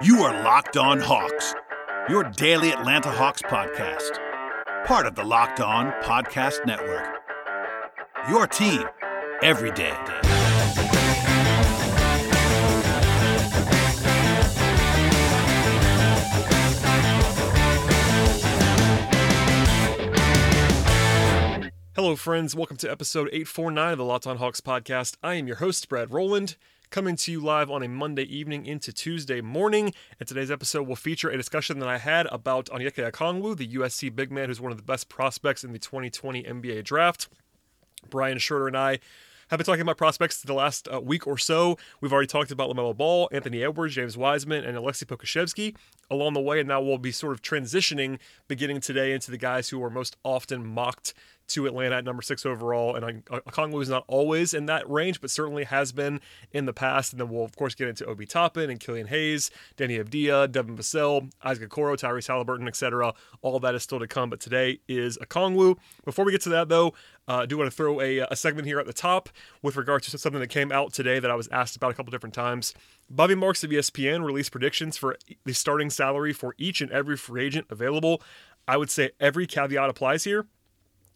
You are Locked On Hawks, your daily Atlanta Hawks podcast, part of the Locked On Podcast Network. Your team every day. Hello, friends. Welcome to episode 849 of the Locked On Hawks podcast. I am your host, Brad Rowland, coming to you live on a Monday evening into Tuesday morning. And today's episode will feature a discussion that I had about Onyeka Okongwu, the USC big man who's one of the best prospects in the 2020 NBA draft. Brian Schroeder and I have been talking about prospects the last uh, week or so. We've already talked about LaMelo Ball, Anthony Edwards, James Wiseman, and Alexei Pokusevski along the way. And now we'll be sort of transitioning beginning today into the guys who are most often mocked to Atlanta at number six overall. And Okongwu is not always in that range, but certainly has been in the past. And then we'll, of course, get into Obi Toppin and Killian Hayes, Deni Avdija, Devin Vassell, Isaac Okoro, Tyrese Halliburton, etc. All that is still to come. But today is Okongwu. Before we get to that, though, uh, do want to throw a, a segment here at the top with regard to something that came out today that I was asked about a couple different times. Bobby Marks of ESPN released predictions for the starting salary for each and every free agent available. I would say every caveat applies here.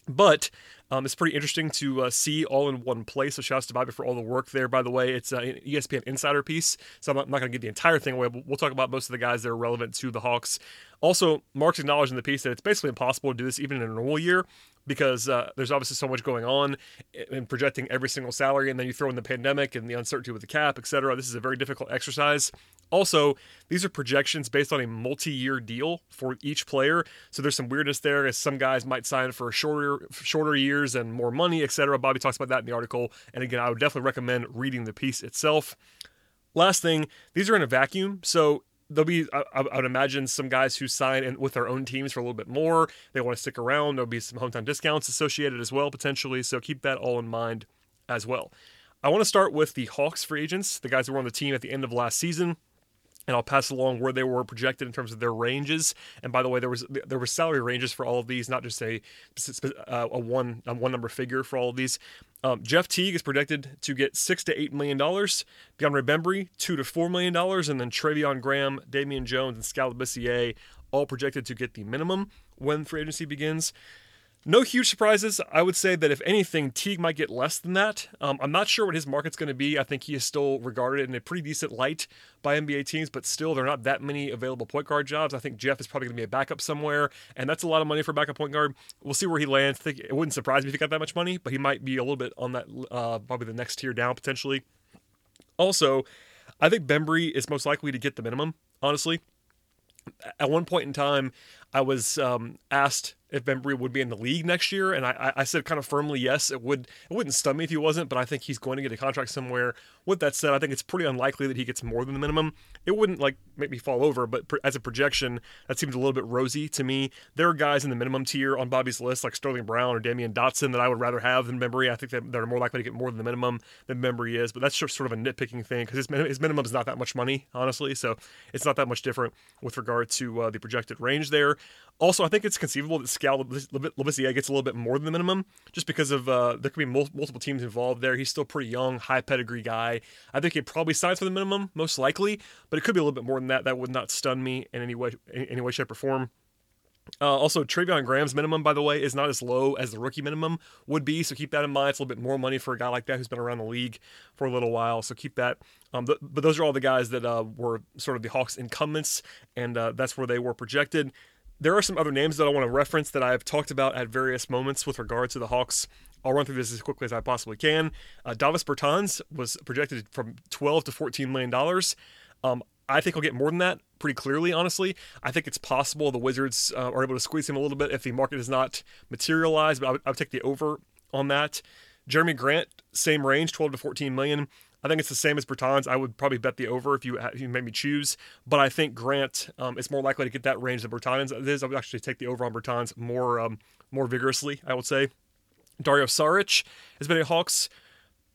But um, it's pretty interesting to uh, see all in one place. So shouts to Bobby for all the work there. By the way, it's an ESPN Insider piece, so I'm not, not going to give the entire thing away. But we'll talk about most of the guys that are relevant to the Hawks. Also, Marks acknowledged in the piece that it's basically impossible to do this even in a normal year because uh, there's obviously so much going on in projecting every single salary, and then you throw in the pandemic and the uncertainty with the cap, et cetera. This is a very difficult exercise. Also, these are projections based on a multi-year deal for each player, so there's some weirdness there. As some guys might sign for shorter, shorter years and more money, et cetera. Bobby talks about that in the article, and again, I would definitely recommend reading the piece itself. Last thing, these are in a vacuum, so there'll be I, I, would imagine some guys who sign in with their own teams for a little bit more. They want to stick around. There'll be some hometown discounts associated as well potentially so keep that all in mind as well. I want to start with the hawks free agents the guys who were on the team at the end of last season and I'll pass along where they were projected in terms of their ranges. And by the way, there was there were salary ranges for all of these, not just a uh, a one a one number figure for all of these. Um, Jeff Teague is projected to get six to eight million dollars. DeAndre Bembry two to four million dollars, and then Treveon Graham, Damian Jones, and Skal Labissiere all projected to get the minimum when free agency begins. No huge surprises. I would say that if anything, Teague might get less than that. Um, I'm not sure what his market's going to be. I think he is still regarded in a pretty decent light by NBA teams, but still, there are not that many available point guard jobs. I think Jeff is probably going to be a backup somewhere, and that's a lot of money for a backup point guard. We'll see where he lands. I think it wouldn't surprise me if he got that much money, but he might be a little bit on that, uh, probably the next tier down potentially. Also, I think Bembry is most likely to get the minimum, honestly. At one point in time, I was um, asked if Bembry would be in the league next year, and I, I said kind of firmly yes. It would it wouldn't stun me if he wasn't, but I think he's going to get a contract somewhere. With that said, I think it's pretty unlikely that he gets more than the minimum. It wouldn't like make me fall over, but as a projection, that seems a little bit rosy to me. There are guys in the minimum tier on Bobby's list like Sterling Brown or Damyean Dotson that I would rather have than Bembry. I think that they're more likely to get more than the minimum than Bembry is, but that's just sort of a nitpicking thing because his, his minimum is not that much money, honestly. So it's not that much different with regard to uh, the projected range there. Also, I think it's conceivable that Skal Labissiere gets a little bit more than the minimum just because of uh, there could be multiple teams involved there. He's still pretty young, high pedigree guy. I think he probably signs for the minimum, most likely, but it could be a little bit more than that. That would not stun me in any way, any way, shape, or form. Uh, also, Treveon Graham's minimum, by the way, is not as low as the rookie minimum would be, so keep that in mind. It's a little bit more money for a guy like that who's been around the league for a little while, so keep that. Um, th- but those are all the guys that uh, were sort of the Hawks' incumbents, and uh, that's where they were projected. There are some other names that I want to reference that I've talked about at various moments with regard to the Hawks. I'll run through this as quickly as I possibly can. Uh, Davis Bertans was projected from 12 to 14 million dollars. Um, I think he'll get more than that pretty clearly, honestly. I think it's possible the Wizards uh, are able to squeeze him a little bit if the market does not materialize, but I would, I would take the over on that. Jerami Grant, same range, 12 to 14 million. I think it's the same as Bertans. I would probably bet the over if you if you made me choose, but I think Grant um, is more likely to get that range than Bertans is. I would actually take the over on Bertans more um, more vigorously. I would say. Dario Saric has been a Hawks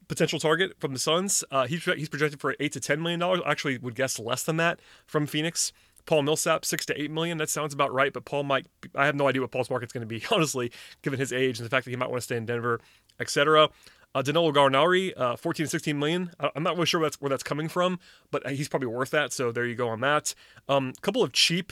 potential target from the Suns. Uh, he's he's projected for eight to ten million dollars. Actually, would guess less than that from Phoenix. Paul Millsap, six to eight million. That sounds about right. But Paul might. I have no idea what Paul's market's going to be, honestly, given his age and the fact that he might want to stay in Denver, etc. Uh, Danilo Gallinari, uh, 14 16 million. I- I'm not really sure where that's, where that's coming from, but uh, he's probably worth that. So there you go on that. A um, couple of cheap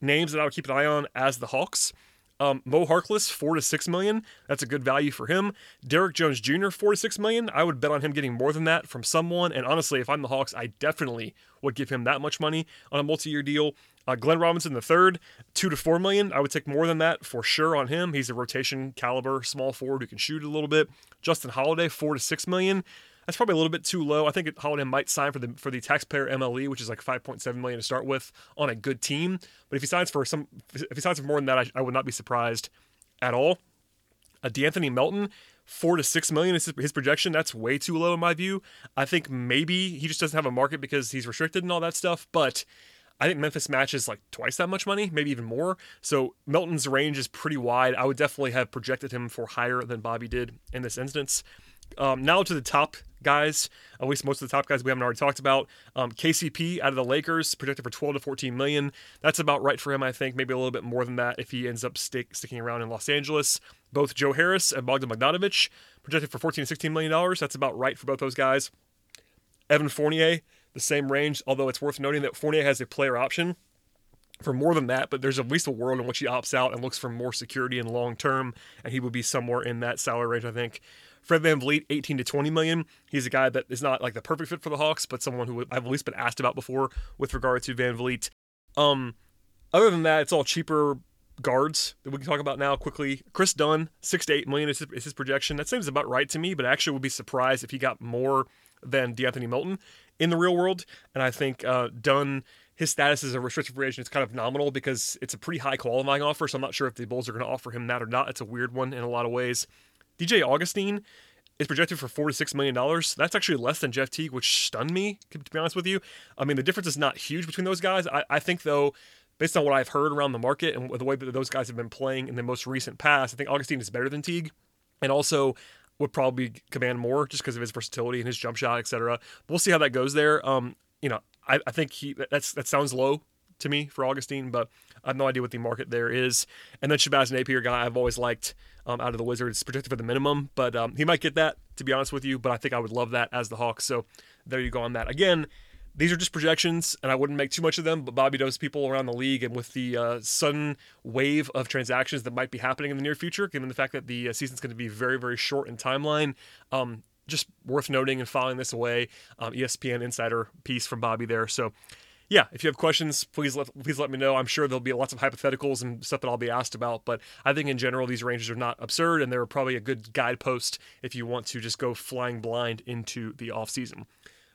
names that I would keep an eye on as the Hawks. Um, Mo Harkless, four to six million. That's a good value for him. Derrick Jones Jr., four to six million. I would bet on him getting more than that from someone. And honestly, if I'm the Hawks, I definitely would give him that much money on a multi-year deal. Uh, Glenn Robinson the third, two to four million. I would take more than that for sure on him. He's a rotation caliber small forward who can shoot a little bit. Justin Holiday, four to six million. That's probably a little bit too low. I think Holiday might sign for the for the taxpayer MLE, which is like 5.7 million to start with on a good team. But if he signs for some, if he signs for more than that, I, I would not be surprised at all. Uh, De'Anthony Melton, four to six million is his projection. That's way too low in my view. I think maybe he just doesn't have a market because he's restricted and all that stuff. But I think Memphis matches like twice that much money, maybe even more. So Melton's range is pretty wide. I would definitely have projected him for higher than Bobby did in this instance. Um, now to the top guys, at least most of the top guys we haven't already talked about. Um, KCP out of the Lakers, projected for 12 to 14 million. That's about right for him, I think. Maybe a little bit more than that if he ends up stick, sticking around in Los Angeles. Both Joe Harris and Bogdan Bogdanovic, projected for 14 to 16 million dollars. That's about right for both those guys. Evan Fournier, the same range, although it's worth noting that Fournier has a player option for more than that, but there's at least a world in which he opts out and looks for more security and long term, and he would be somewhere in that salary range, I think. Fred Van VanVleet, 18 to 20 million. He's a guy that is not like the perfect fit for the Hawks, but someone who I've at least been asked about before with regard to Van VanVleet. Um, other than that, it's all cheaper guards that we can talk about now quickly. Kris Dunn, six to eight million is his, is his projection. That seems about right to me, but I actually would be surprised if he got more than De'Anthony Melton in the real world. And I think uh, Dunn, his status as a restricted free agent is kind of nominal because it's a pretty high qualifying offer. So I'm not sure if the Bulls are going to offer him that or not. It's a weird one in a lot of ways. DJ Augustin is projected for four to six million dollars. That's actually less than Jeff Teague, which stunned me, to be honest with you. I mean, the difference is not huge between those guys. I, I think, though, based on what I've heard around the market and the way that those guys have been playing in the most recent past, I think Augustin is better than Teague. And also, would probably command more just because of his versatility and his jump shot, etc. We'll see how that goes there. Um, you know, I, I think he that's that sounds low to me for Augustin, but I have no idea what the market there is. And then Shabazz Napier, guy I've always liked um, out of the Wizards, projected for the minimum, but um, he might get that, to be honest with you. But I think I would love that as the Hawks. So there you go on that. Again, these are just projections, and I wouldn't make too much of them. But Bobby knows people around the league, and with the uh, sudden wave of transactions that might be happening in the near future, given the fact that the uh, season's going to be very, very short in timeline, um, just worth noting and filing this away. Um, ESPN insider piece from Bobby there. So yeah, if you have questions, please let please let me know. I'm sure there'll be lots of hypotheticals and stuff that I'll be asked about, but I think in general these ranges are not absurd and they're probably a good guidepost if you want to just go flying blind into the off season.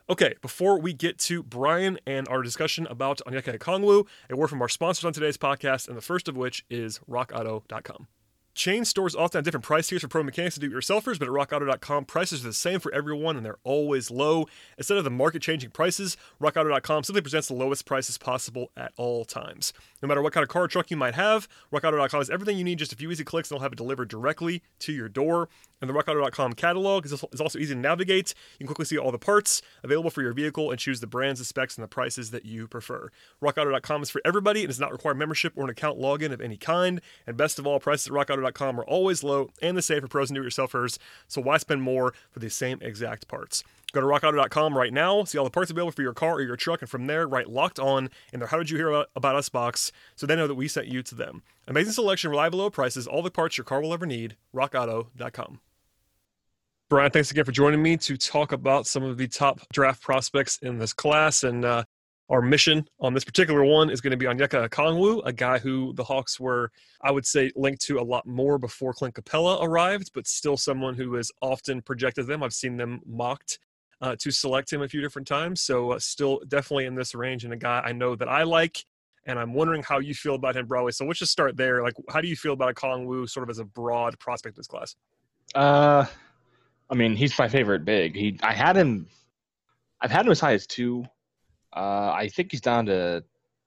Okay, before we get to Brian and our discussion about Onyeka Okongwu, a word from our sponsors on today's podcast, and the first of which is RockAuto.com. Chain stores often have different price tiers for pro mechanics and do-it-yourselfers, but at RockAuto.com, prices are the same for everyone, and they're always low. Instead of the market-changing prices, RockAuto.com simply presents the lowest prices possible at all times. No matter what kind of car or truck you might have, RockAuto.com has everything you need, just a few easy clicks, and they'll have it delivered directly to your door. And the RockAuto.com catalog is also easy to navigate. You can quickly see all the parts available for your vehicle and choose the brands, the specs, and the prices that you prefer. RockAuto.com is for everybody and does not require membership or an account login of any kind. And best of all, prices at RockAuto.com are always low and the same for pros and do-it-yourselfers. So why spend more for the same exact parts? Go to rockauto.com right now, see all the parts available for your car or your truck, and from there, write locked on in their How Did You Hear About Us box so they know that we sent you to them. Amazing selection, reliable low prices, all the parts your car will ever need. RockAuto.com. Brian, thanks again for joining me to talk about some of the top draft prospects in this class. And uh, our mission on this particular one is going to be Onyeka Okongwu, a guy who the Hawks were, I would say, linked to a lot more before Clint Capela arrived, but still someone who has often projected them. I've seen them mocked uh, to select him a few different times. So uh, still definitely in this range and a guy I know that I like. And I'm wondering how you feel about him broadly. So let's just start there. Like, how do you feel about Kong Wu sort of as a broad prospect in this class? Uh, I mean, he's my favorite big. He, I had him, I've had him as high as two. Uh, I think he's down to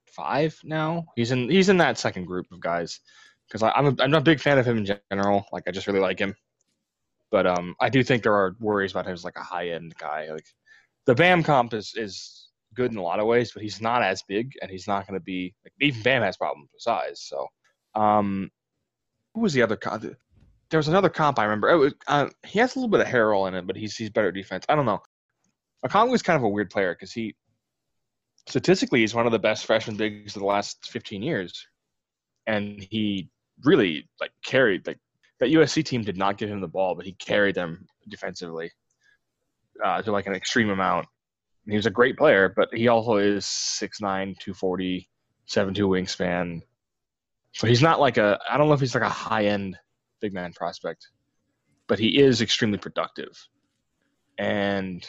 five now. He's in, he's in that second group of guys because I'm, a, I'm a big fan of him in general. Like, I just really like him. But um, I do think there are worries about him as like a high end guy. Like, the Bam comp is is good in a lot of ways, but he's not as big, and he's not going to be like even Bam has problems with size. So, um, who was the other? Comp? There was another comp I remember. Oh, uh, he has a little bit of Harrell in it, but he's he's better defense. I don't know. Okongwu is kind of a weird player because he statistically he's one of the best freshman bigs of the last 15 years, and he really like carried like that USC team did not give him the ball, but he carried them defensively uh, to like an extreme amount. And he was a great player, but he also is 6'9", 240, 7'2 wingspan. So he's not like a I don't know if he's like a high end big man prospect, but he is extremely productive. And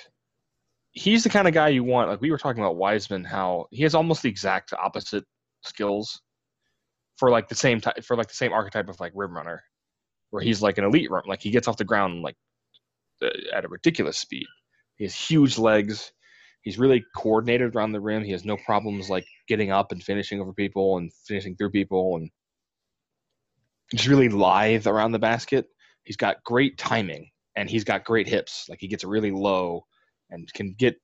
he's the kind of guy you want. Like we were talking about Wiseman, how he has almost the exact opposite skills for like the same type for like the same archetype of like rim runner, where he's like an elite run. Like he gets off the ground like uh, at a ridiculous speed. He has huge legs. He's really coordinated around the rim. He has no problems like getting up and finishing over people and finishing through people and just really lithe around the basket. He's got great timing and he's got great hips. Like he gets really low and can get.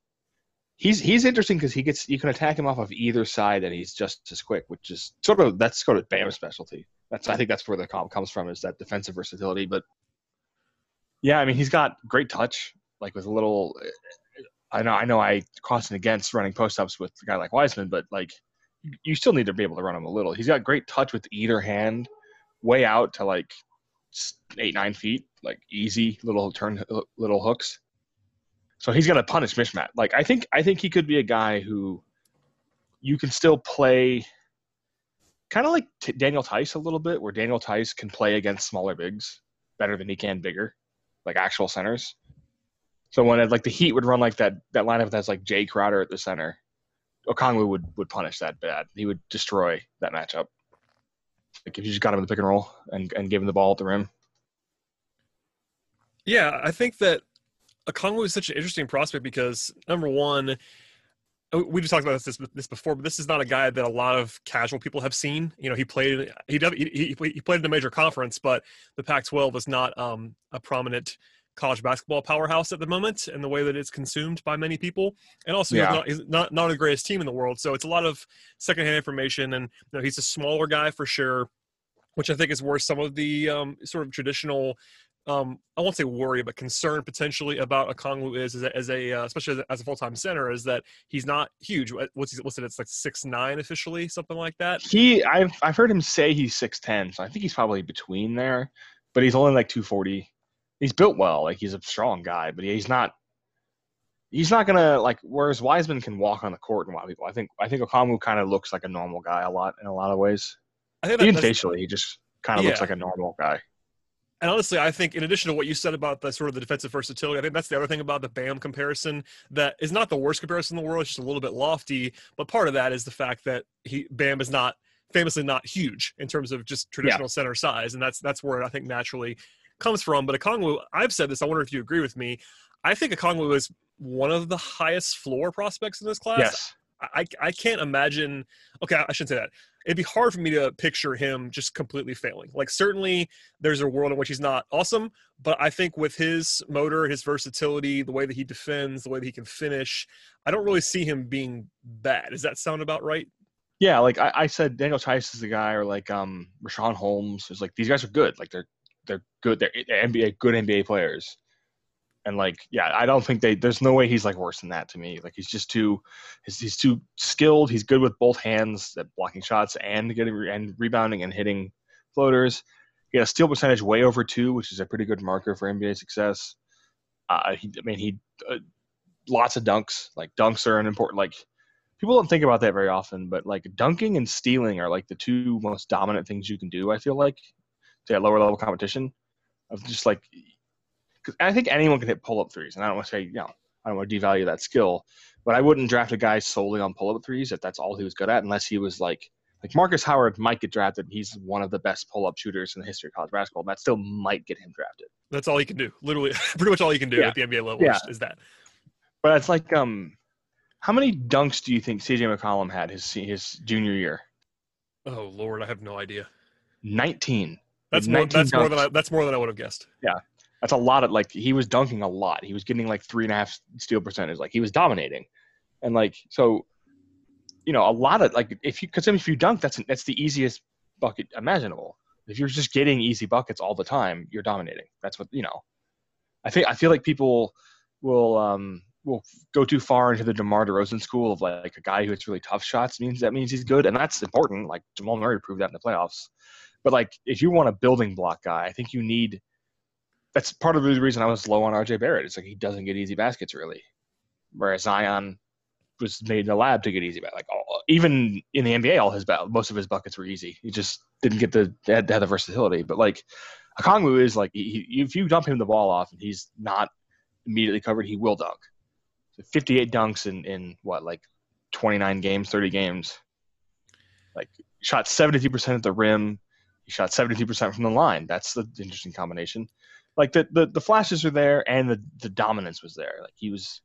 He's he's interesting because he gets you can attack him off of either side and he's just as quick, which is sort of that's sort of Bam's specialty. That's I think that's where the comp comes from is that defensive versatility. But yeah, I mean he's got great touch, like with a little. I know I know I caution against running post ups with a guy like Wiseman, but like you still need to be able to run him a little. He's got great touch with either hand, way out to like eight nine feet, like easy little turn little hooks. So he's gonna punish Mishmat. Like I think I think he could be a guy who you can still play kind of like T- Daniel Theis a little bit, where Daniel Theis can play against smaller bigs better than he can bigger, like actual centers. So when it, like the Heat would run like that that lineup that's like Jae Crowder at the center, Okongwu would would punish that bad. He would destroy that matchup. Like if you just got him in the pick and roll and and gave him the ball at the rim. Yeah, I think that Okongwu is such an interesting prospect because number one, we just talked about this this before, but this is not a guy that a lot of casual people have seen. You know, he played he he, he played in a major conference, but the Pac-12 is not um, a prominent college basketball powerhouse at the moment and the way that it's consumed by many people. And also, yeah. he's, not, he's not not the greatest team in the world, so it's a lot of secondhand information. And you know, he's a smaller guy for sure, which I think is where some of the um, sort of traditional um, I won't say worry, but concern potentially about Okongwu is, as a, as a uh, especially as a, as a full time center, is that he's not huge. What's he, what's it? It's like six nine officially, something like that. He, I've I've heard him say he's six ten, so I think he's probably between there, but he's only like two forty. He's built well, like he's a strong guy, but he's not. He's not gonna like. Whereas Wiseman can walk on the court and wow people. I think I think Okongwu kind of looks like a normal guy a lot in a lot of ways. I think Even facially, he just kind of yeah. looks like a normal guy and honestly, I think in addition to what you said about the sort of the defensive versatility, I think that's the other thing about the Bam comparison that is not the worst comparison in the world. It's just a little bit lofty, but part of that is the fact that he Bam is not famously not huge in terms of just traditional yeah. center size, and that's that's where I think naturally comes from. But Okongwu, I've said this. I wonder if you agree with me. I think Okongwu is one of the highest floor prospects in this class. Yes. I, I can't imagine. Okay, I shouldn't say that it'd be hard for me to picture him just completely failing. Like certainly there's a world in which he's not awesome, but I think with his motor, his versatility, the way that he defends, the way that he can finish, I don't really see him being bad. Does that sound about right? Yeah, like I, I said, Daniel Theis is the guy, or like um Richaun Holmes is like these guys are good. Like they're they're good. They're NBA good NBA players. And like, yeah, I don't think they. There's no way he's like worse than that to me. Like he's just too, he's, he's too skilled. He's good with both hands at blocking shots and getting and rebounding and hitting floaters. He has steal percentage way over two, which is a pretty good marker for NBA success. Uh, he, I mean, he uh, lots of dunks. Like dunks are an important. Like people don't think about that very often, but like dunking and stealing are like the two most dominant things you can do. I feel like to lower level competition of just like I think anyone can hit pull up threes, and I don't want to say you know I don't want to devalue that skill, but I wouldn't draft a guy solely on pull up threes if that's all he was good at, unless he was like like Marcus Howard might get drafted. He's one of the best pull up shooters in the history of college basketball. And that still might get him drafted. That's all he can do. Literally, pretty much all he can do yeah. at the NBA level yeah. is, is that. But it's like um, how many dunks do you think CJ McCollum had his his junior year? Oh Lord, I have no idea. Nineteen. That's more. That's dunks. more than I. That's more than I would have guessed. Yeah, that's a lot of like he was dunking a lot. He was getting like three and a half steal percentage. Like he was dominating, and like so, you know, a lot of like if you because if you dunk, that's that's the easiest bucket imaginable. If you're just getting easy buckets all the time, you're dominating. That's what you know. I think I feel like people will um, will go too far into the DeMar DeRozan school of like a guy who hits really tough shots means that means he's good, and that's important. Like Jamal Murray proved that in the playoffs. But like if you want a building block guy, I think you need. That's part of the reason I was low on RJ Barrett. It's like he doesn't get easy baskets really, whereas Zion was made in the lab to get easy. Like all, even in the NBA, all his most of his buckets were easy. He just didn't get the had, had the versatility. But like Okongwu is like he, if you dump him the ball off and he's not immediately covered, he will dunk. 58 dunks in, in what, like 29 games, 30 games. Like, shot 72% at the rim. He shot 72% from the line. That's the interesting combination. Like, the, the, the flashes are there and the, the dominance was there. Like, he was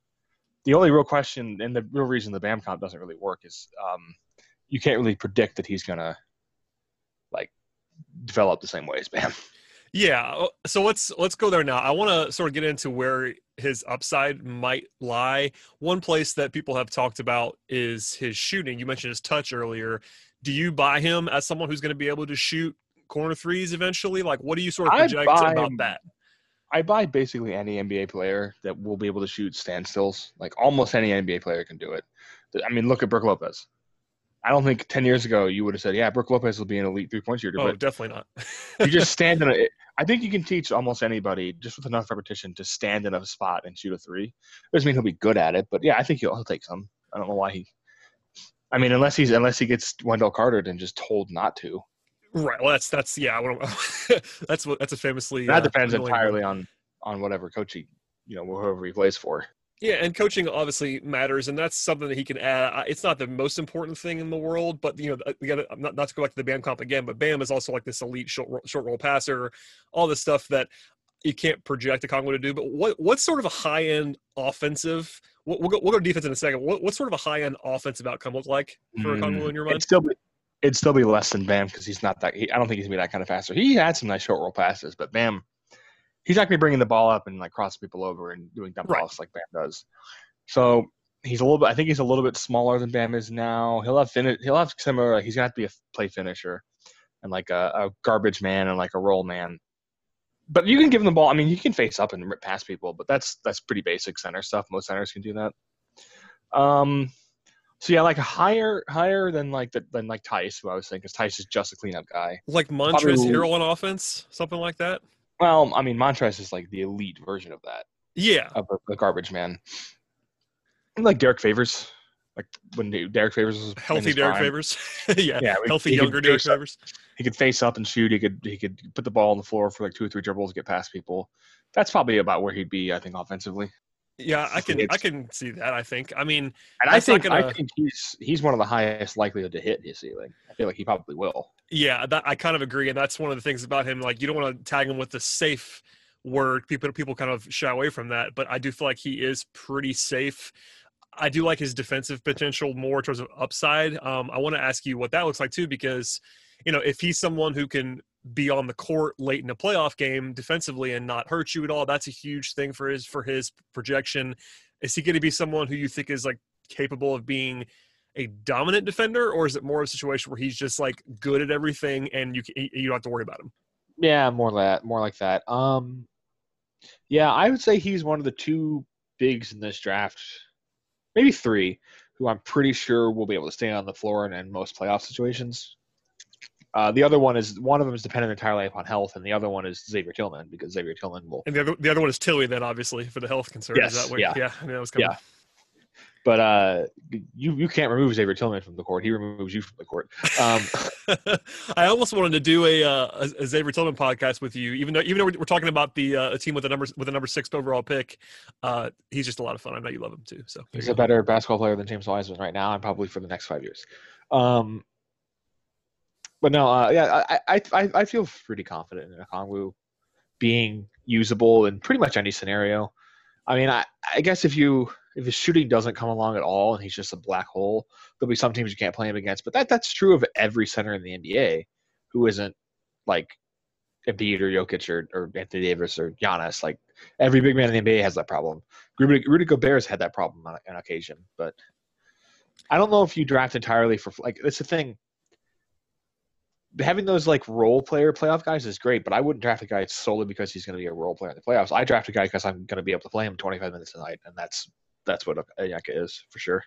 the only real question and the real reason the BAM comp doesn't really work is um, you can't really predict that he's going to, like, develop the same way as Bam. Yeah, so let's let's go there now. I want to sort of get into where his upside might lie. One place that people have talked about is his shooting. You mentioned his touch earlier. Do you buy him as someone who's going to be able to shoot corner threes eventually? Like, what do you sort of project about that? I buy basically any NBA player that will be able to shoot standstills. Like almost any NBA player can do it. I mean, look at Brook Lopez. I don't think ten years ago you would have said, "Yeah, Brook Lopez will be an elite three point shooter." Oh, definitely not. you just stand in a. I think you can teach almost anybody just with enough repetition to stand in a spot and shoot a three. Doesn't mean he'll be good at it, but yeah, I think he'll, he'll take some. I don't know why he. I mean, unless he's unless he gets Wendell Carter and just told not to. Right. Well, that's that's yeah. that's what that's a famously. That uh, depends entirely on on whatever coach he, you know, whoever he plays for. Yeah, and coaching obviously matters, and that's something that he can add. It's not the most important thing in the world, but you know, we got not, not to go back to the Bam comp again, but Bam is also like this elite short, short roll passer, all this stuff that you can't project Okongwu to do. But what what's sort of a high end offensive? We'll, we'll, go we'll go defense in a second. What what sort of a high end offensive outcome look like for mm, Okongwu in your mind? It'd still be it'd still be less than Bam because he's not that. He, I don't think he's gonna be that kind of passer. He had some nice short roll passes, but Bam he's not going to be bringing the ball up and like crossing people over and doing dump right. offs like Bam does. So he's a little bit. I think he's a little bit smaller than Bam is now. He'll have finish. He'll have similar. Like he's gonna have to be a play finisher and like a, a, garbage man and like a roll man. But you can give him the ball. I mean, you can face up and rip past people, but that's that's pretty basic center stuff. Most centers can do that. Um. So yeah, like higher higher than like the, than like Theis, who I was thinking, because Theis is just a cleanup guy. Like Montrezl Harrell on offense, something like that. Well, I mean, Montrez is like the elite version of that. Yeah, of a, a garbage man. Like Derrick Favors, like when Derrick Favors was healthy. Derrick prime. Favors, yeah, yeah, healthy younger Derrick Favors. He could face up and shoot. He could he could put the ball on the floor for like two or three dribbles, get past people. That's probably about where he'd be, I think, offensively. Yeah, I can I can see that. I think. I mean, and I think gonna... I think he's he's one of the highest likelihood to hit his ceiling. I feel like he probably will. Yeah, that, I kind of agree, and that's one of the things about him. Like, you don't want to tag him with the safe word. People people kind of shy away from that, but I do feel like he is pretty safe. I do like his defensive potential more towards upside. Um, I want to ask you what that looks like too, because you know if he's someone who can be on the court late in a playoff game defensively and not hurt you at all. That's a huge thing for his for his projection. Is he going to be someone who you think is like capable of being a dominant defender, or is it more of a situation where he's just like good at everything and you you don't have to worry about him? Yeah, more that, more like that. Um, yeah, I would say he's one of the two bigs in this draft, maybe three, who I'm pretty sure will be able to stay on the floor in, in most playoff situations. Uh, the other one is one of them is dependent entirely upon health, and the other one is Xavier Tillman because Xavier Tillman will. And the other, the other one is Tilly, then obviously for the health concerns. Yes, that way. yeah, yeah, I mean, that was coming. Yeah. But uh, you you can't remove Xavier Tillman from the court. He removes you from the court. Um, I almost wanted to do a, uh, a, Xavier Tillman podcast with you, even though even though we're, talking about the uh, a team with a number with a number six overall pick. Uh, he's just a lot of fun. I know you love him too. So he's a better basketball player than James Wiseman right now, and probably for the next five years. Um, but no, uh, yeah, I, I I feel pretty confident in Okongwu being usable in pretty much any scenario. I mean, I, I guess if you if his shooting doesn't come along at all and he's just a black hole, there'll be some teams you can't play him against. But that that's true of every center in the NBA who isn't like Embiid or Jokic or, or Anthony Davis or Giannis. Like every big man in the NBA has that problem. Rudy, Rudy Gobert's had that problem on, on occasion, but I don't know if you draft entirely for like. That's the thing having those like role player playoff guys is great, but I wouldn't draft a guy solely because he's going to be a role player in the playoffs. I draft a guy because I'm going to be able to play him 25 minutes a night, and that's that's what Onyeka is for sure.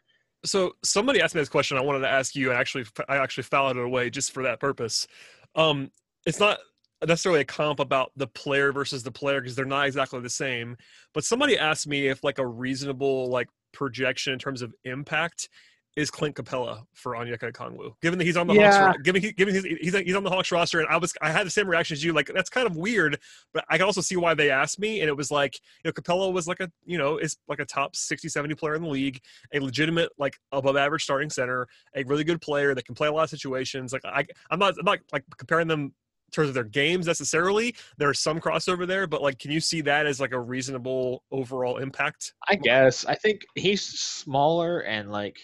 So somebody asked me this question. I wanted to ask you, and actually, I actually filed it away just for that purpose. Um, it's not necessarily a comp about the player versus the player because they're not exactly the same. But somebody asked me if like a reasonable like projection in terms of impact is Clint Capela for Onyeka Okongwu, given that he's on the yeah. Hawks, given he, given he's, he's he's on the Hawks roster, and I was I had the same reaction as you. Like that's kind of weird, but I can also see why they asked me, and it was like you know Capela was like a you know is like a top 60, 70 player in the league, a legitimate like above average starting center, a really good player that can play a lot of situations. Like I I'm not I'm not like comparing them in terms of their games necessarily. There's some crossover there, but like, can you see that as like a reasonable overall impact? I guess. I think he's smaller and like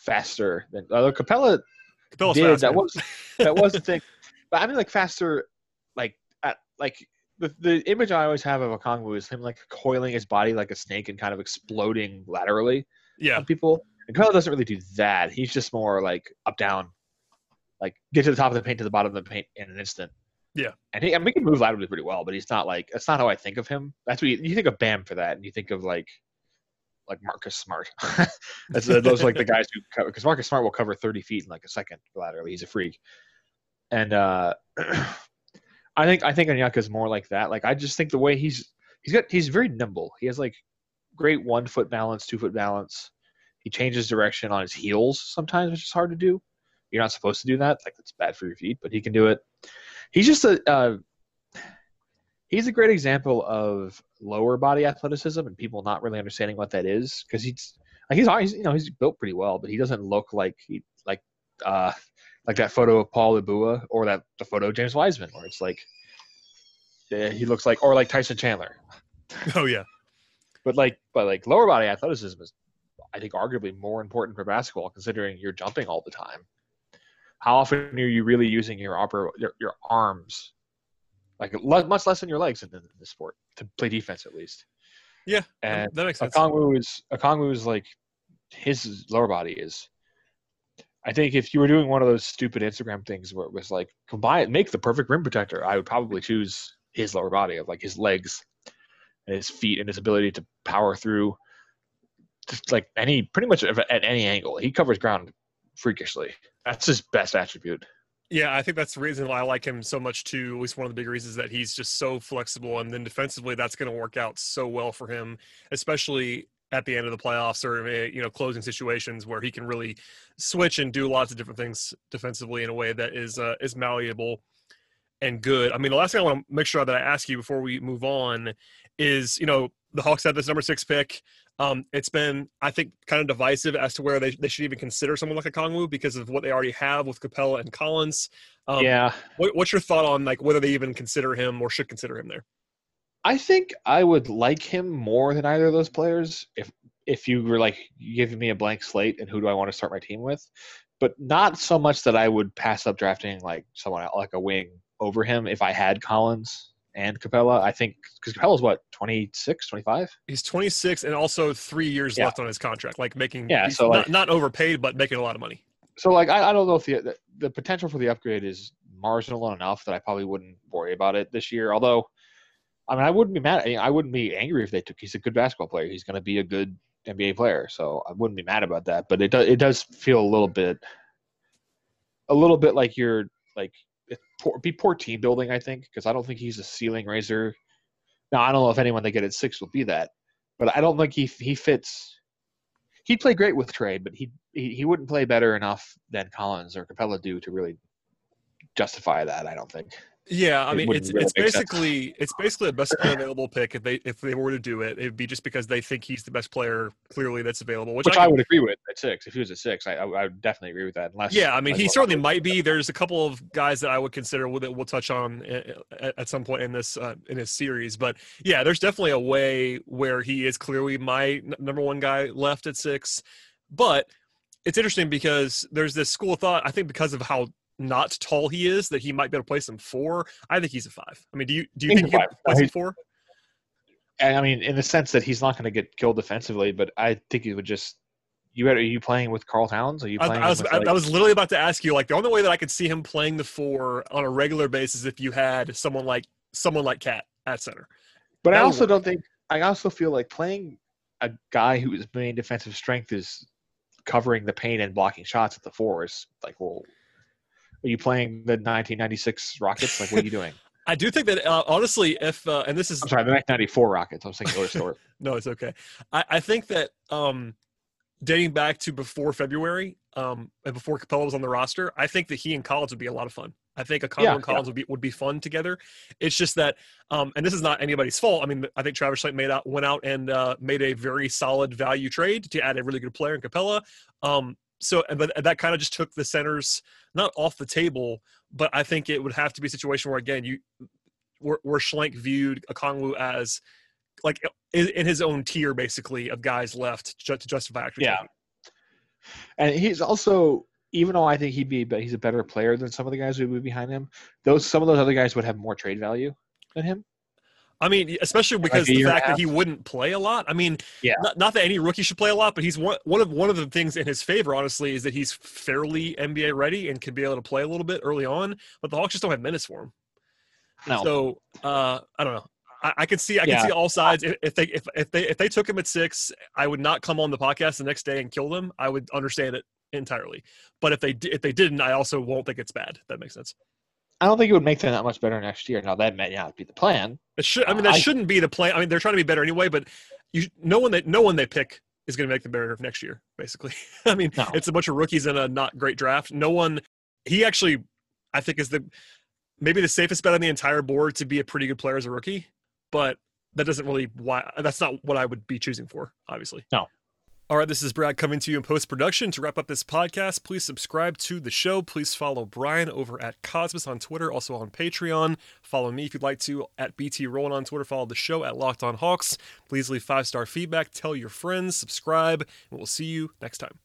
faster than although Capela Capela's did fast, that was that was the thing. But I mean like faster like at like the, the image I always have of a Okongwu is him like coiling his body like a snake and kind of exploding laterally. Yeah. On people. And Capela doesn't really do that. He's just more like up down, like get to the top of the paint to the bottom of the paint in an instant. Yeah. And he, I mean, he can move laterally pretty well, but he's not like that's not how I think of him. That's what you, you think of Bam for that, and you think of like like Marcus Smart. That's, those like the guys who cover because Marcus Smart will cover 30 feet in like a second laterally. He's a freak. And uh, I think I think Onyeka is more like that. Like I just think the way he's he's got he's very nimble. He has like great one foot balance, two foot balance. He changes direction on his heels sometimes, which is hard to do. You're not supposed to do that. Like it's bad for your feet, but he can do it. He's just a uh, he's a great example of lower body athleticism and people not really understanding what that is because he's like he's always you know he's built pretty well, but he doesn't look like he like uh like that photo of Paul Ibua or that the photo of James Wiseman where it's like yeah, he looks like or like Tyson Chandler. Oh yeah. But like but like lower body athleticism is I think arguably more important for basketball considering you're jumping all the time. How often are you really using your upper your, your arms like much less than your legs in, in the sport to play defense at least. Yeah, and that makes sense. Okongwu is Okongwu is like his lower body is. I think if you were doing one of those stupid Instagram things where it was like combine make the perfect rim protector, I would probably choose his lower body of like his legs and his feet and his ability to power through just like any pretty much at any angle. He covers ground freakishly. That's his best attribute. Yeah, I think that's the reason why I like him so much too. At least one of the big reasons that he's just so flexible, and then defensively, that's going to work out so well for him, especially at the end of the playoffs or eh, you know closing situations where he can really switch and do lots of different things defensively in a way that is uh, is malleable and good. I mean, the last thing I want to make sure that I ask you before we move on is, you know, the Hawks had this number six pick. Um, it's been, I think, kind of divisive as to where they, they should even consider someone like Okongwu because of what they already have with Capela and Collins. Um, yeah. What, what's your thought on like whether they even consider him or should consider him there? I think I would like him more than either of those players if if you were like giving me a blank slate and who do I want to start my team with, but not so much that I would pass up drafting like someone like a wing over him if I had Collins and Capela. I think because Capela's what 26, 25? He's 26 and also three years yeah. left on his contract, like making yeah, so not, like, not overpaid, but making a lot of money. So like I, I don't know if the, the, the potential for the upgrade is marginal enough that I probably wouldn't worry about it this year. Although, I mean, I wouldn't be mad. I wouldn't be angry if they took. He's a good basketball player. He's going to be a good NBA player, so I wouldn't be mad about that. But it does it does feel a little bit, a little bit like you're like poor, be poor team building, I think, because I don't think he's a ceiling raiser. Now I don't know if anyone they get at six will be that, but I don't think he he fits. He'd play great with trade, but he, he he wouldn't play better enough than Collins or Capela do to really justify that. I don't think. Yeah, I mean it's really it's basically sense. it's basically a best player available pick if they if they were to do it, it'd be just because they think he's the best player clearly that's available. Which, which I, I, would agree with at six. If he was at six, I, I would definitely agree with that. Unless yeah, I mean he certainly might be. There's a couple of guys that I would consider that we'll touch on at, at some point in this uh, in this series. But yeah, there's definitely a way where he is clearly my number one guy left at six. But it's interesting because there's this school of thought. I think because of how not tall he is that he might be able to play some four. I think he's a five. I mean, do you do you he's think he can play some four? I mean, in the sense that he's not going to get killed defensively, but I think he would just You are you playing with Karl Towns? Are you I, playing? I was I, like- I was literally about to ask you like the only way that I could see him playing the four on a regular basis if you had someone like someone like KAT at center. but I that would also don't think. I also feel like playing a guy whose main defensive strength is covering the paint and blocking shots at the four is like, well, are you playing the 1996 Rockets? Like, what are you doing? I do think that uh, honestly, if uh, and this is I'm sorry, the 1994 Rockets. I was thinking Otis Thorpe. no, it's okay. I, I think that um, dating back to before February um, and before Capela was on the roster, I think that he and Collins would be a lot of fun. I think a Yeah, and Collins would be would be fun together. It's just that, um, and this is not anybody's fault. I mean, I think Travis Schlenk made out went out and uh, made a very solid value trade to add a really good player in Capela. Um, so, but that kind of just took the centers not off the table, but I think it would have to be a situation where again you where, where Schlenk viewed Okongwu as like in, in his own tier basically of guys left ju- to justify actually Yeah. And he's also, even though I think he'd be, but he's a better player than some of the guys who would be behind him. Those some of those other guys would have more trade value than him. I mean, especially because the year and a fact that he wouldn't play a lot. I mean, Yeah. not, not that any rookie should play a lot, but he's one, one of one of the things in his favor, honestly, is that he's fairly NBA ready and can be able to play a little bit early on. But the Hawks just don't have minutes for him. No, So uh, I don't know. I, I can see I can see all sides. If, if they if, if they if they took him at six, I would not come on the podcast the next day and kill them. I would understand it entirely. But if they if they didn't, I also won't think it's bad. That makes sense. I don't think it would make them that much better next year. Now that may not be the plan. It should. I mean, that I- shouldn't be the plan. I mean, they're trying to be better anyway. But you, no one that no one they pick is going to make them better next year. Basically, I mean, No. it's a bunch of rookies in a not great draft. No one. He actually, I think, is the maybe the safest bet on the entire board to be a pretty good player as a rookie. But that doesn't really why. That's not what I would be choosing for. Obviously. No. All right, this is Brad coming to you in post production. To wrap up this podcast, please subscribe to the show. Please follow Brian over at Cosmos on Twitter, also on Patreon. Follow me if you'd like to at BTRowland on Twitter. Follow the show at Locked On Hawks. Please leave five star feedback, tell your friends, subscribe, and we'll see you next time.